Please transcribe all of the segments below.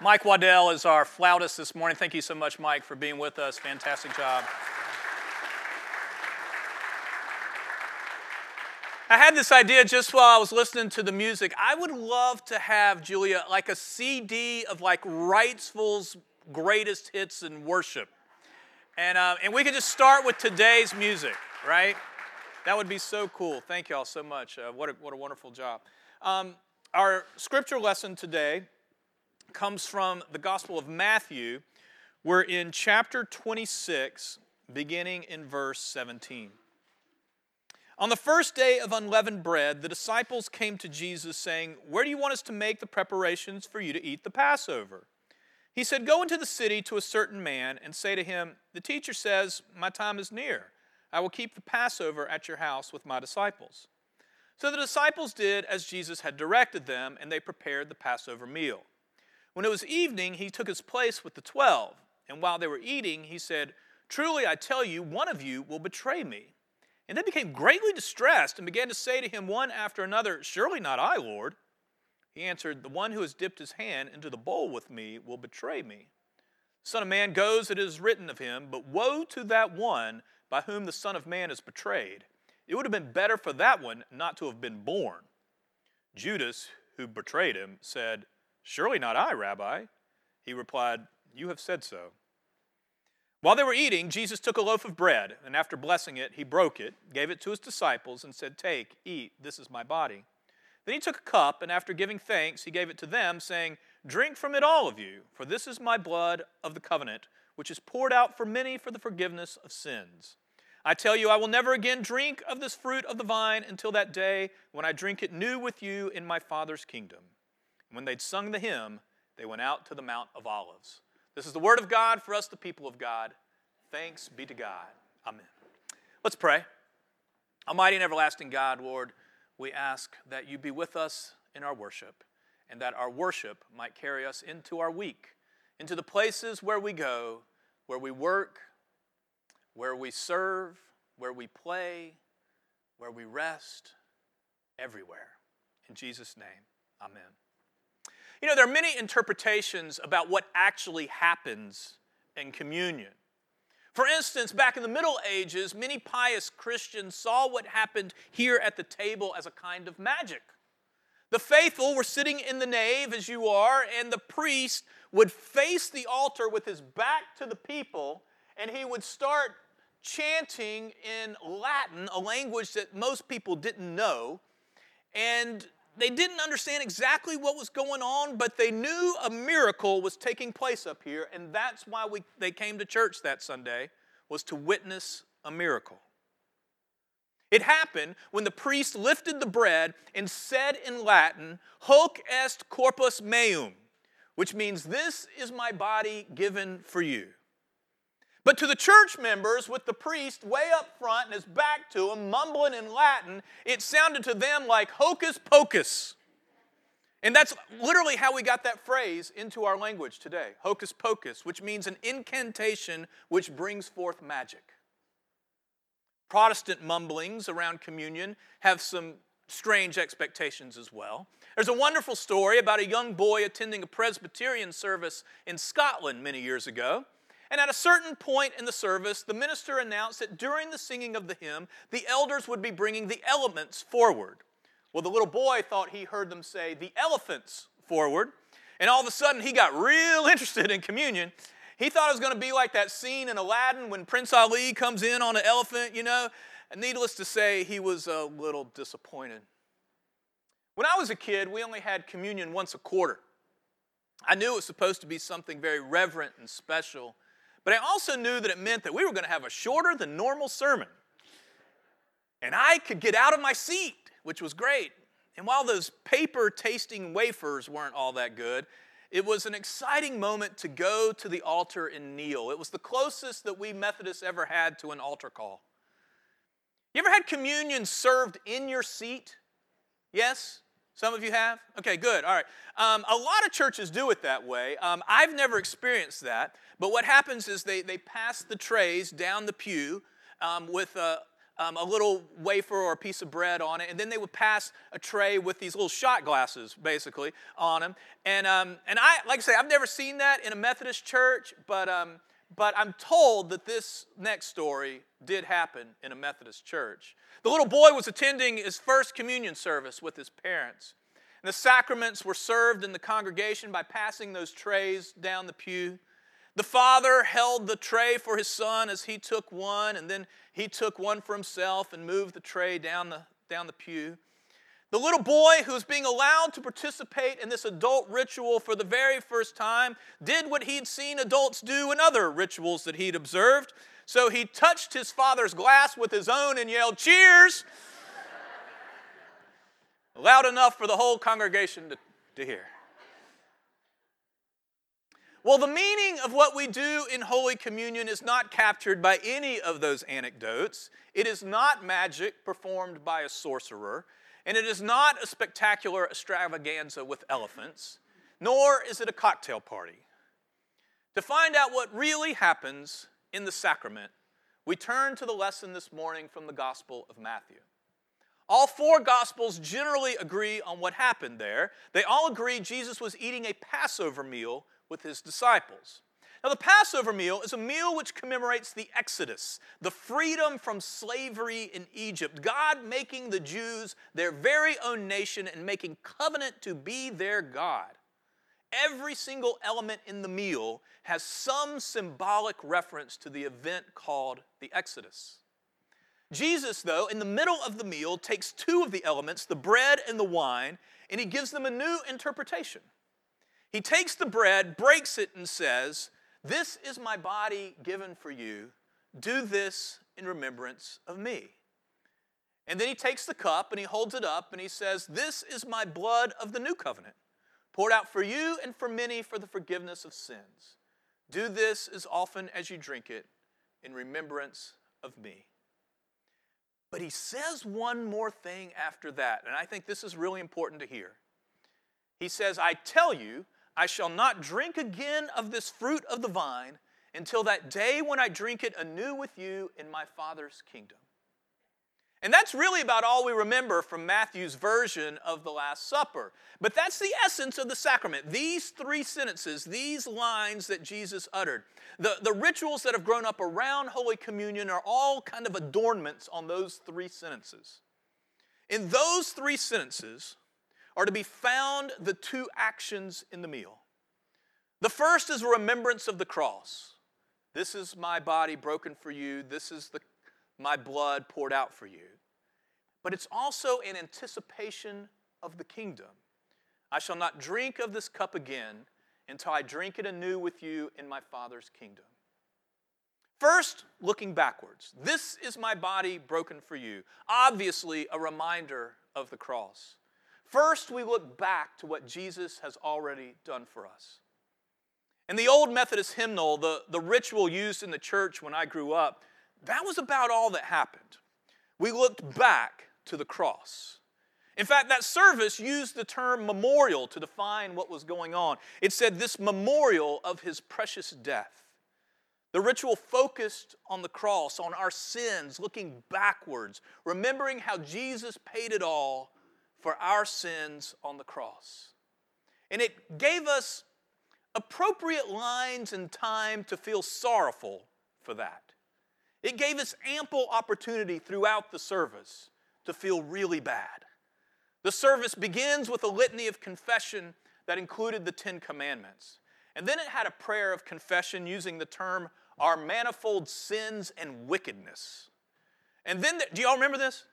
Mike Waddell is our flautist this morning. Thank you so much, Mike, for being with us. Fantastic job. I had this idea just while I was listening to the music. I would love to have, Julia, like a CD of like Wrightsville's greatest hits in worship. And, uh, and we could just start with today's music, right? That would be so cool. Thank you all so much. Uh, what, a, what a wonderful job. Um, our scripture lesson today comes from the Gospel of Matthew. We're in chapter 26, beginning in verse 17. On the first day of unleavened bread, the disciples came to Jesus saying, Where do you want us to make the preparations for you to eat the Passover? He said, Go into the city to a certain man and say to him, The teacher says, My time is near. I will keep the Passover at your house with my disciples. So the disciples did as Jesus had directed them, and they prepared the Passover meal. When it was evening, he took his place with the twelve, and while they were eating, he said, Truly I tell you, one of you will betray me. And they became greatly distressed and began to say to him one after another, Surely not I, Lord. He answered, The one who has dipped his hand into the bowl with me will betray me. The Son of Man goes, it is written of him, but woe to that one by whom the Son of Man is betrayed. It would have been better for that one not to have been born. Judas, who betrayed him, said, Surely not I, Rabbi. He replied, You have said so. While they were eating, Jesus took a loaf of bread, and after blessing it, he broke it, gave it to his disciples, and said, Take, eat, this is my body. Then he took a cup, and after giving thanks, he gave it to them, saying, Drink from it, all of you, for this is my blood of the covenant, which is poured out for many for the forgiveness of sins. I tell you, I will never again drink of this fruit of the vine until that day when I drink it new with you in my Father's kingdom. And when they'd sung the hymn, they went out to the Mount of Olives. This is the word of God for us, the people of God. Thanks be to God. Amen. Let's pray. Almighty and everlasting God, Lord, we ask that you be with us in our worship and that our worship might carry us into our week, into the places where we go, where we work, where we serve, where we play, where we rest, everywhere. In Jesus' name, amen. You know, there are many interpretations about what actually happens in communion. For instance, back in the Middle Ages, many pious Christians saw what happened here at the table as a kind of magic. The faithful were sitting in the nave, as you are, and the priest would face the altar with his back to the people, and he would start chanting in Latin, a language that most people didn't know. And they didn't understand exactly what was going on, but they knew a miracle was taking place up here, and that's why we, they came to church that Sunday, was to witness a miracle. It happened when the priest lifted the bread and said in Latin, Hoc est corpus meum, which means, This is my body given for you. But to the church members, with the priest way up front and his back to him, mumbling in Latin, it sounded to them like hocus pocus. And that's literally how we got that phrase into our language today hocus pocus, which means an incantation which brings forth magic. Protestant mumblings around communion have some strange expectations as well. There's a wonderful story about a young boy attending a Presbyterian service in Scotland many years ago. And at a certain point in the service, the minister announced that during the singing of the hymn, the elders would be bringing the elements forward. Well, the little boy thought he heard them say, the elephants forward. And all of a sudden, he got real interested in communion. He thought it was going to be like that scene in Aladdin when Prince Ali comes in on an elephant, you know. And needless to say, he was a little disappointed. When I was a kid, we only had communion once a quarter. I knew it was supposed to be something very reverent and special. But I also knew that it meant that we were going to have a shorter than normal sermon. And I could get out of my seat, which was great. And while those paper tasting wafers weren't all that good, it was an exciting moment to go to the altar and kneel. It was the closest that we Methodists ever had to an altar call. You ever had communion served in your seat? Yes? Some of you have? Okay, good. All right. Um, a lot of churches do it that way. Um, I've never experienced that. But what happens is they, they pass the trays down the pew um, with a, um, a little wafer or a piece of bread on it, and then they would pass a tray with these little shot glasses, basically, on them. And, um, and I, like I say, I've never seen that in a Methodist church, but, um, but I'm told that this next story did happen in a Methodist church. The little boy was attending his first communion service with his parents. And the sacraments were served in the congregation by passing those trays down the pew. The father held the tray for his son as he took one, and then he took one for himself and moved the tray down the, down the pew. The little boy who was being allowed to participate in this adult ritual for the very first time did what he'd seen adults do in other rituals that he'd observed. So he touched his father's glass with his own and yelled, Cheers! Loud enough for the whole congregation to, to hear. Well, the meaning of what we do in Holy Communion is not captured by any of those anecdotes. It is not magic performed by a sorcerer, and it is not a spectacular extravaganza with elephants, nor is it a cocktail party. To find out what really happens in the sacrament, we turn to the lesson this morning from the Gospel of Matthew. All four Gospels generally agree on what happened there. They all agree Jesus was eating a Passover meal with his disciples. Now, the Passover meal is a meal which commemorates the Exodus, the freedom from slavery in Egypt, God making the Jews their very own nation and making covenant to be their God. Every single element in the meal has some symbolic reference to the event called the Exodus. Jesus, though, in the middle of the meal, takes two of the elements, the bread and the wine, and he gives them a new interpretation. He takes the bread, breaks it, and says, This is my body given for you. Do this in remembrance of me. And then he takes the cup and he holds it up and he says, This is my blood of the new covenant, poured out for you and for many for the forgiveness of sins. Do this as often as you drink it in remembrance of me. But he says one more thing after that, and I think this is really important to hear. He says, I tell you, I shall not drink again of this fruit of the vine until that day when I drink it anew with you in my Father's kingdom. And that's really about all we remember from Matthew's version of the Last Supper. But that's the essence of the sacrament. These three sentences, these lines that Jesus uttered. The, the rituals that have grown up around Holy Communion are all kind of adornments on those three sentences. In those three sentences, are to be found the two actions in the meal. The first is a remembrance of the cross. This is my body broken for you. This is the, my blood poured out for you. But it's also an anticipation of the kingdom. I shall not drink of this cup again until I drink it anew with you in my Father's kingdom. First, looking backwards. This is my body broken for you. Obviously, a reminder of the cross. First, we look back to what Jesus has already done for us. In the old Methodist hymnal, the, the ritual used in the church when I grew up, that was about all that happened. We looked back to the cross. In fact, that service used the term memorial to define what was going on. It said, This memorial of his precious death. The ritual focused on the cross, on our sins, looking backwards, remembering how Jesus paid it all for our sins on the cross. And it gave us appropriate lines and time to feel sorrowful for that. It gave us ample opportunity throughout the service to feel really bad. The service begins with a litany of confession that included the Ten Commandments. And then it had a prayer of confession using the term our manifold sins and wickedness. And then, the, do y'all remember this?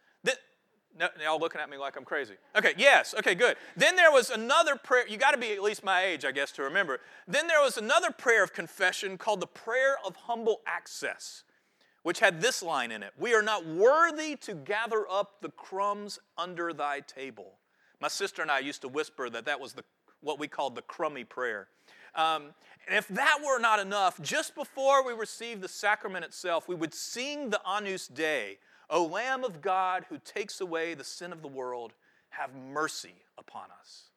No, y'all looking at me like I'm crazy. Okay, yes, okay, good. Then there was another prayer. You got to be at least my age, I guess, to remember. Then there was another prayer of confession called the Prayer of Humble Access, which had this line in it We are not worthy to gather up the crumbs under thy table. My sister and I used to whisper that that was the, what we called the crummy prayer. Um, and if that were not enough, just before we received the sacrament itself, we would sing the Agnus Dei O Lamb of God who takes away the sin of the world, have mercy upon us.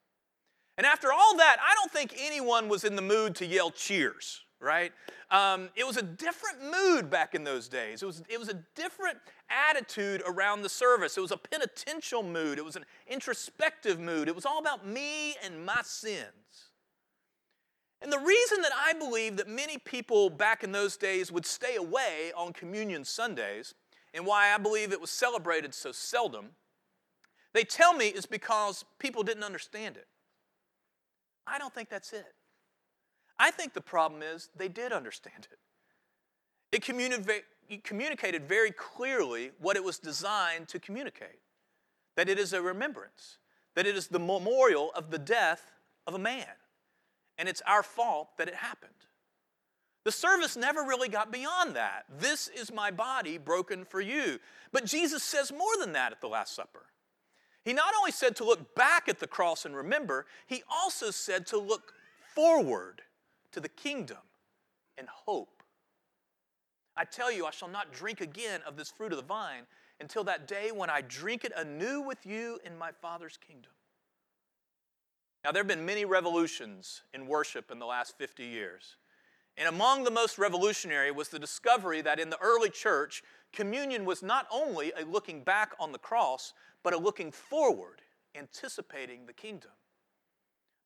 And after all that, I don't think anyone was in the mood to yell cheers, right? Um, it was a different mood back in those days. It was, it was a different attitude around the service. It was a penitential mood, it was an introspective mood. It was all about me and my sins. And the reason that I believe that many people back in those days would stay away on Communion Sundays, and why I believe it was celebrated so seldom, they tell me is because people didn't understand it. I don't think that's it. I think the problem is they did understand it. It, communi- it communicated very clearly what it was designed to communicate that it is a remembrance, that it is the memorial of the death of a man. And it's our fault that it happened. The service never really got beyond that. This is my body broken for you. But Jesus says more than that at the Last Supper. He not only said to look back at the cross and remember, he also said to look forward to the kingdom and hope. I tell you, I shall not drink again of this fruit of the vine until that day when I drink it anew with you in my Father's kingdom. Now, there have been many revolutions in worship in the last 50 years. And among the most revolutionary was the discovery that in the early church, communion was not only a looking back on the cross, but a looking forward, anticipating the kingdom.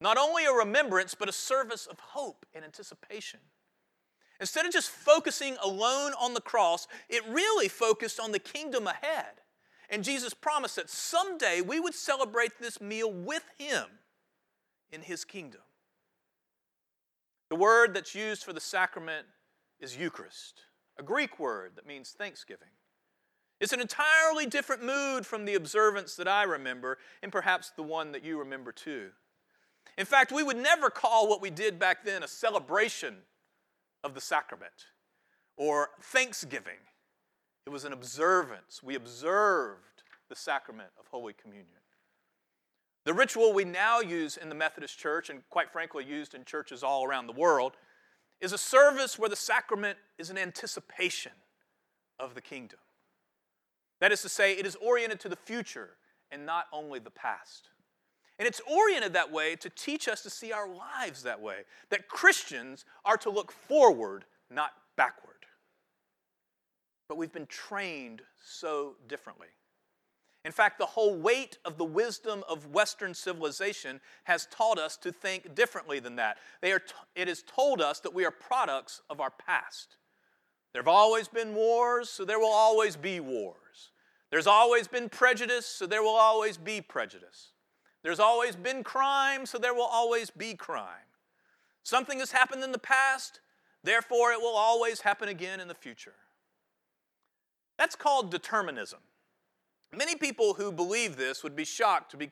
Not only a remembrance, but a service of hope and anticipation. Instead of just focusing alone on the cross, it really focused on the kingdom ahead. And Jesus promised that someday we would celebrate this meal with Him in His kingdom. The word that's used for the sacrament is Eucharist, a Greek word that means thanksgiving. It's an entirely different mood from the observance that I remember, and perhaps the one that you remember too. In fact, we would never call what we did back then a celebration of the sacrament or thanksgiving. It was an observance. We observed the sacrament of Holy Communion. The ritual we now use in the Methodist Church, and quite frankly used in churches all around the world, is a service where the sacrament is an anticipation of the kingdom. That is to say, it is oriented to the future and not only the past. And it's oriented that way to teach us to see our lives that way, that Christians are to look forward, not backward. But we've been trained so differently. In fact, the whole weight of the wisdom of Western civilization has taught us to think differently than that. They are t- it has told us that we are products of our past. There have always been wars, so there will always be wars. There's always been prejudice, so there will always be prejudice. There's always been crime, so there will always be crime. Something has happened in the past, therefore it will always happen again in the future. That's called determinism. Many people who believe this would be shocked to be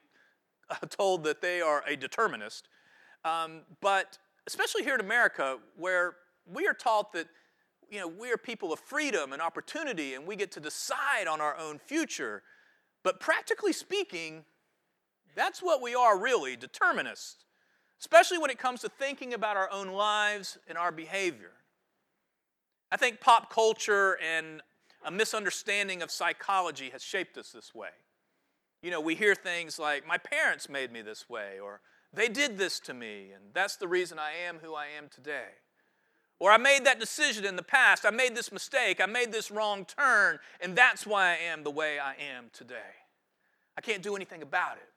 uh, told that they are a determinist. Um, but especially here in America, where we are taught that you know, we are people of freedom and opportunity and we get to decide on our own future. But practically speaking, that's what we are really determinists, especially when it comes to thinking about our own lives and our behavior. I think pop culture and a misunderstanding of psychology has shaped us this way. You know, we hear things like, my parents made me this way, or they did this to me, and that's the reason I am who I am today. Or I made that decision in the past, I made this mistake, I made this wrong turn, and that's why I am the way I am today. I can't do anything about it.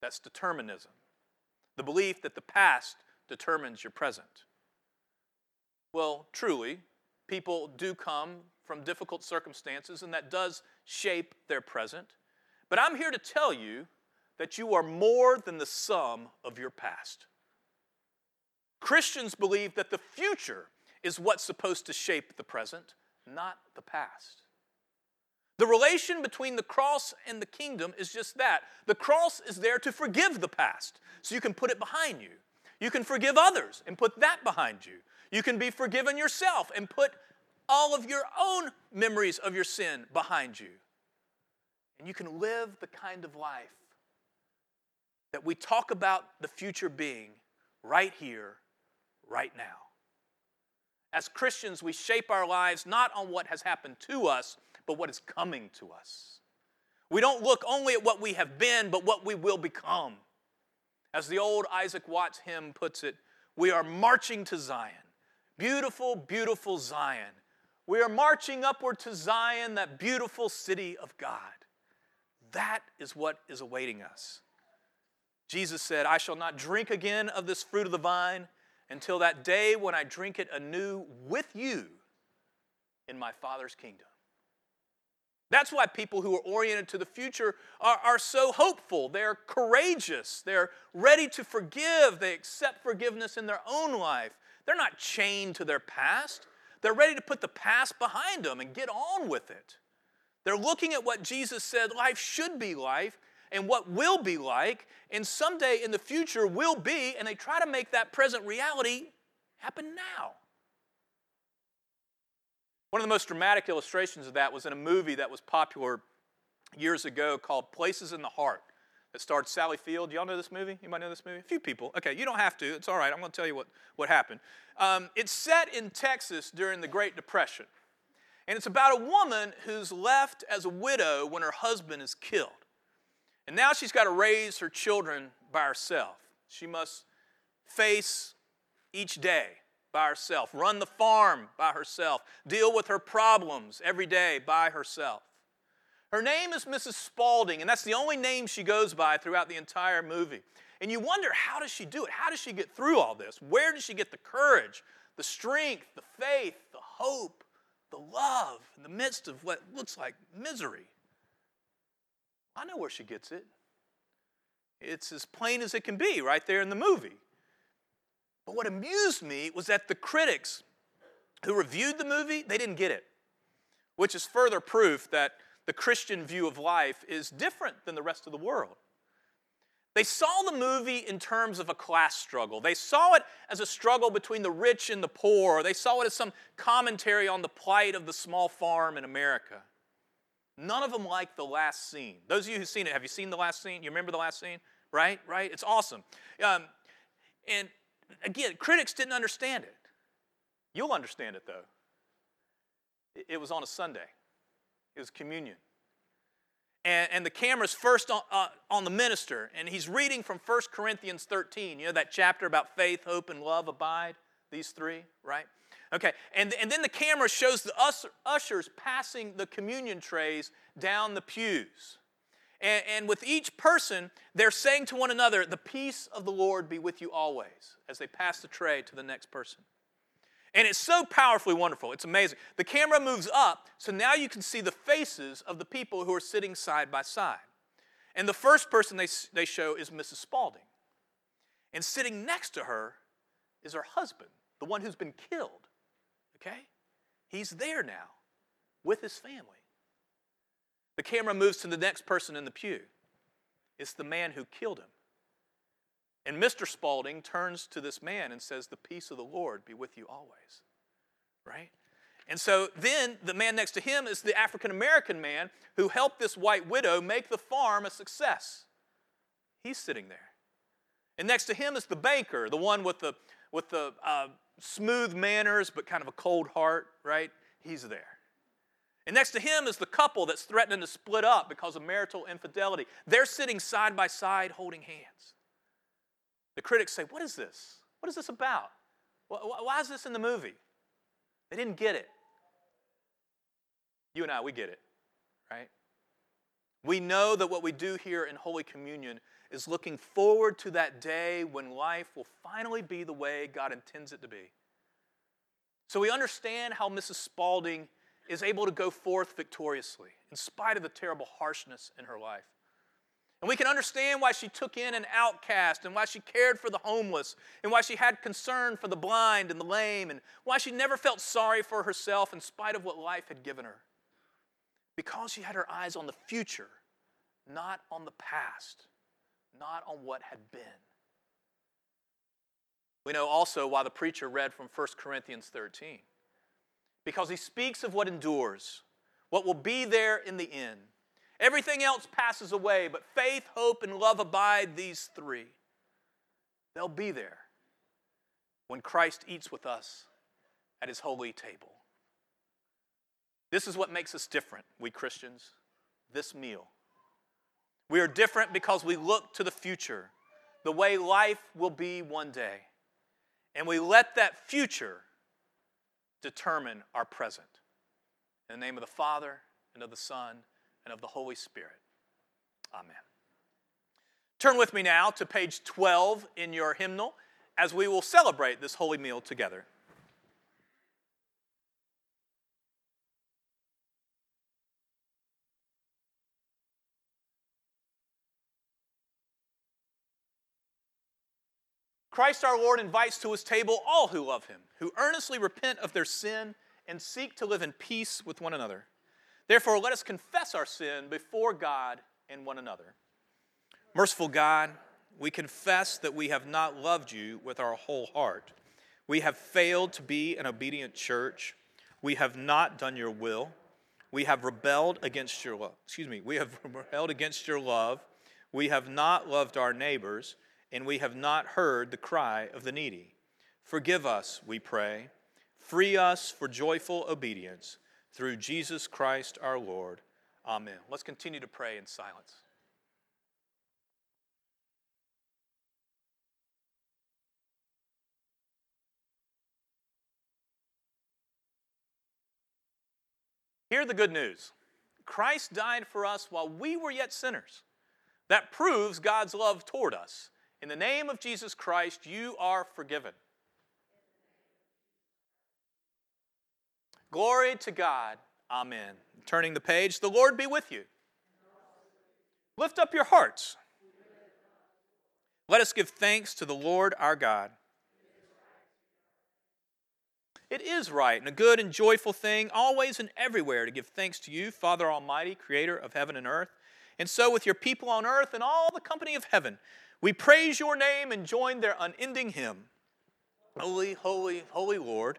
That's determinism. The belief that the past determines your present. Well, truly, people do come from difficult circumstances, and that does shape their present. But I'm here to tell you that you are more than the sum of your past. Christians believe that the future is what's supposed to shape the present, not the past. The relation between the cross and the kingdom is just that. The cross is there to forgive the past, so you can put it behind you. You can forgive others and put that behind you. You can be forgiven yourself and put all of your own memories of your sin behind you. And you can live the kind of life that we talk about the future being right here, right now. As Christians, we shape our lives not on what has happened to us, but what is coming to us. We don't look only at what we have been, but what we will become. As the old Isaac Watts hymn puts it, we are marching to Zion, Beautiful, beautiful Zion. We are marching upward to Zion, that beautiful city of God. That is what is awaiting us. Jesus said, I shall not drink again of this fruit of the vine until that day when I drink it anew with you in my Father's kingdom. That's why people who are oriented to the future are, are so hopeful. They're courageous. They're ready to forgive. They accept forgiveness in their own life. They're not chained to their past. They're ready to put the past behind them and get on with it. They're looking at what Jesus said life should be like and what will be like, and someday in the future will be, and they try to make that present reality happen now. One of the most dramatic illustrations of that was in a movie that was popular years ago called Places in the Heart that starred Sally Field. Y'all know this movie? You might know this movie? A few people. Okay, you don't have to. It's all right. I'm going to tell you what, what happened. Um, it's set in Texas during the Great Depression. And it's about a woman who's left as a widow when her husband is killed. And now she's got to raise her children by herself. She must face each day by herself, run the farm by herself, deal with her problems every day by herself. Her name is Mrs. Spalding, and that's the only name she goes by throughout the entire movie. And you wonder, how does she do it? How does she get through all this? Where does she get the courage, the strength, the faith, the hope, the love in the midst of what looks like misery? I know where she gets it. It's as plain as it can be right there in the movie. But what amused me was that the critics who reviewed the movie, they didn't get it, which is further proof that the Christian view of life is different than the rest of the world. They saw the movie in terms of a class struggle. They saw it as a struggle between the rich and the poor. They saw it as some commentary on the plight of the small farm in America. None of them liked the last scene. Those of you who've seen it, have you seen the last scene? You remember the last scene? Right? Right? It's awesome. Um, and Again, critics didn't understand it. You'll understand it though. It was on a Sunday, it was communion. And, and the camera's first on, uh, on the minister, and he's reading from 1 Corinthians 13, you know, that chapter about faith, hope, and love abide, these three, right? Okay, and, and then the camera shows the ushers passing the communion trays down the pews. And, and, with each person, they're saying to one another, The peace of the Lord be with you always, as they pass the tray to the next person. And it's so powerfully wonderful. It's amazing. The camera moves up, so now you can see the faces of the people who are sitting side by side. And the first person they, they show is Mrs. Spalding. And sitting next to her is her husband, the one who's been killed. Okay? He's there now with his family. The camera moves to the next person in the pew. It's the man who killed him. And Mr. Spalding turns to this man and says, The peace of the Lord be with you always. Right? And so then the man next to him is the African American man who helped this white widow make the farm a success. He's sitting there. And next to him is the banker, the one with the, with the uh, smooth manners but kind of a cold heart, right? He's there. And next to him is the couple that's threatening to split up because of marital infidelity. They're sitting side by side holding hands. The critics say, What is this? What is this about? Why is this in the movie? They didn't get it. You and I, we get it, right? We know that what we do here in Holy Communion is looking forward to that day when life will finally be the way God intends it to be. So we understand how Mrs. Spalding is able to go forth victoriously in spite of the terrible harshness in her life. And we can understand why she took in an outcast and why she cared for the homeless and why she had concern for the blind and the lame and why she never felt sorry for herself in spite of what life had given her. Because she had her eyes on the future, not on the past, not on what had been. We know also why the preacher read from 1 Corinthians 13 because he speaks of what endures, what will be there in the end. Everything else passes away, but faith, hope, and love abide, these three. They'll be there when Christ eats with us at his holy table. This is what makes us different, we Christians, this meal. We are different because we look to the future, the way life will be one day. And we let that future determine our present. In the name of the Father, and of the Son, and of the Holy Spirit. Amen. Turn with me now to page 12 in your hymnal as we will celebrate this holy meal together. Christ our Lord invites to his table all who love him, who earnestly repent of their sin and seek to live in peace with one another. Therefore, let us confess our sin before God and one another. Merciful God, we confess that we have not loved you with our whole heart. We have failed to be an obedient church. We have not done your will. We have rebelled against your love. Excuse me, we have rebelled against your love. We have not loved our neighbors and we have not heard the cry of the needy. Forgive us, we pray. Free us for joyful obedience through Jesus Christ our Lord. Amen. Let's continue to pray in silence. Hear the good news Christ died for us while we were yet sinners. That proves God's love toward us. In the name of Jesus Christ, you are forgiven. Glory to God. Amen. Turning the page, the Lord be with you. Lift up your hearts. Let us give thanks to the Lord our God. It is right and a good and joyful thing, always and everywhere, to give thanks to you, Father Almighty, creator of heaven and earth. And so, with your people on earth and all the company of heaven, we praise your name and join their unending hymn. Holy, holy, holy Lord,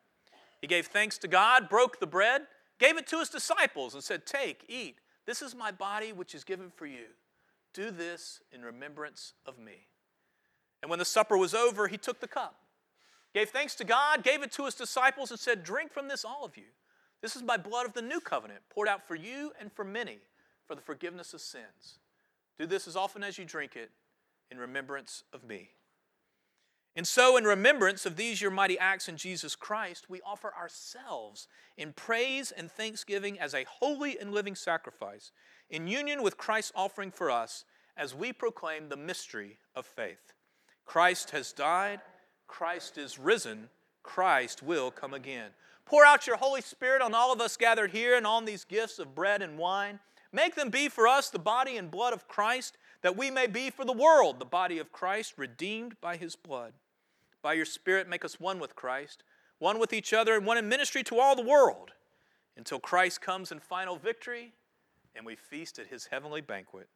He gave thanks to God, broke the bread, gave it to his disciples, and said, Take, eat. This is my body, which is given for you. Do this in remembrance of me. And when the supper was over, he took the cup, gave thanks to God, gave it to his disciples, and said, Drink from this, all of you. This is my blood of the new covenant, poured out for you and for many for the forgiveness of sins. Do this as often as you drink it in remembrance of me. And so, in remembrance of these your mighty acts in Jesus Christ, we offer ourselves in praise and thanksgiving as a holy and living sacrifice, in union with Christ's offering for us, as we proclaim the mystery of faith. Christ has died, Christ is risen, Christ will come again. Pour out your Holy Spirit on all of us gathered here and on these gifts of bread and wine. Make them be for us the body and blood of Christ that we may be for the world the body of Christ, redeemed by his blood. By your Spirit, make us one with Christ, one with each other, and one in ministry to all the world, until Christ comes in final victory and we feast at his heavenly banquet.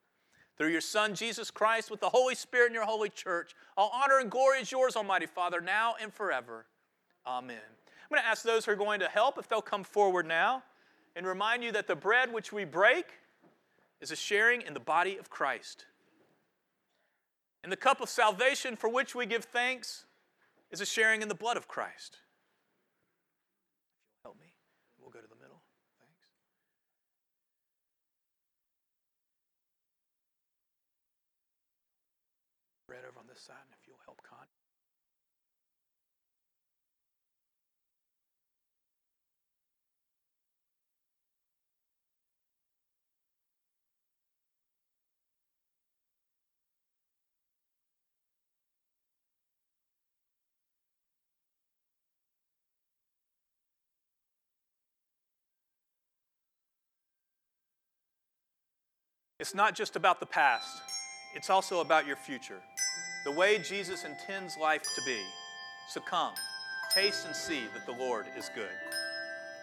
Through your Son, Jesus Christ, with the Holy Spirit in your holy church, all honor and glory is yours, Almighty Father, now and forever. Amen. I'm going to ask those who are going to help if they'll come forward now and remind you that the bread which we break is a sharing in the body of Christ. And the cup of salvation for which we give thanks is a sharing in the blood of Christ. Help me. We'll go to the middle. Thanks. Bread over on this side, and if you'll help Con. It's not just about the past, it's also about your future, the way Jesus intends life to be. So come, taste and see that the Lord is good.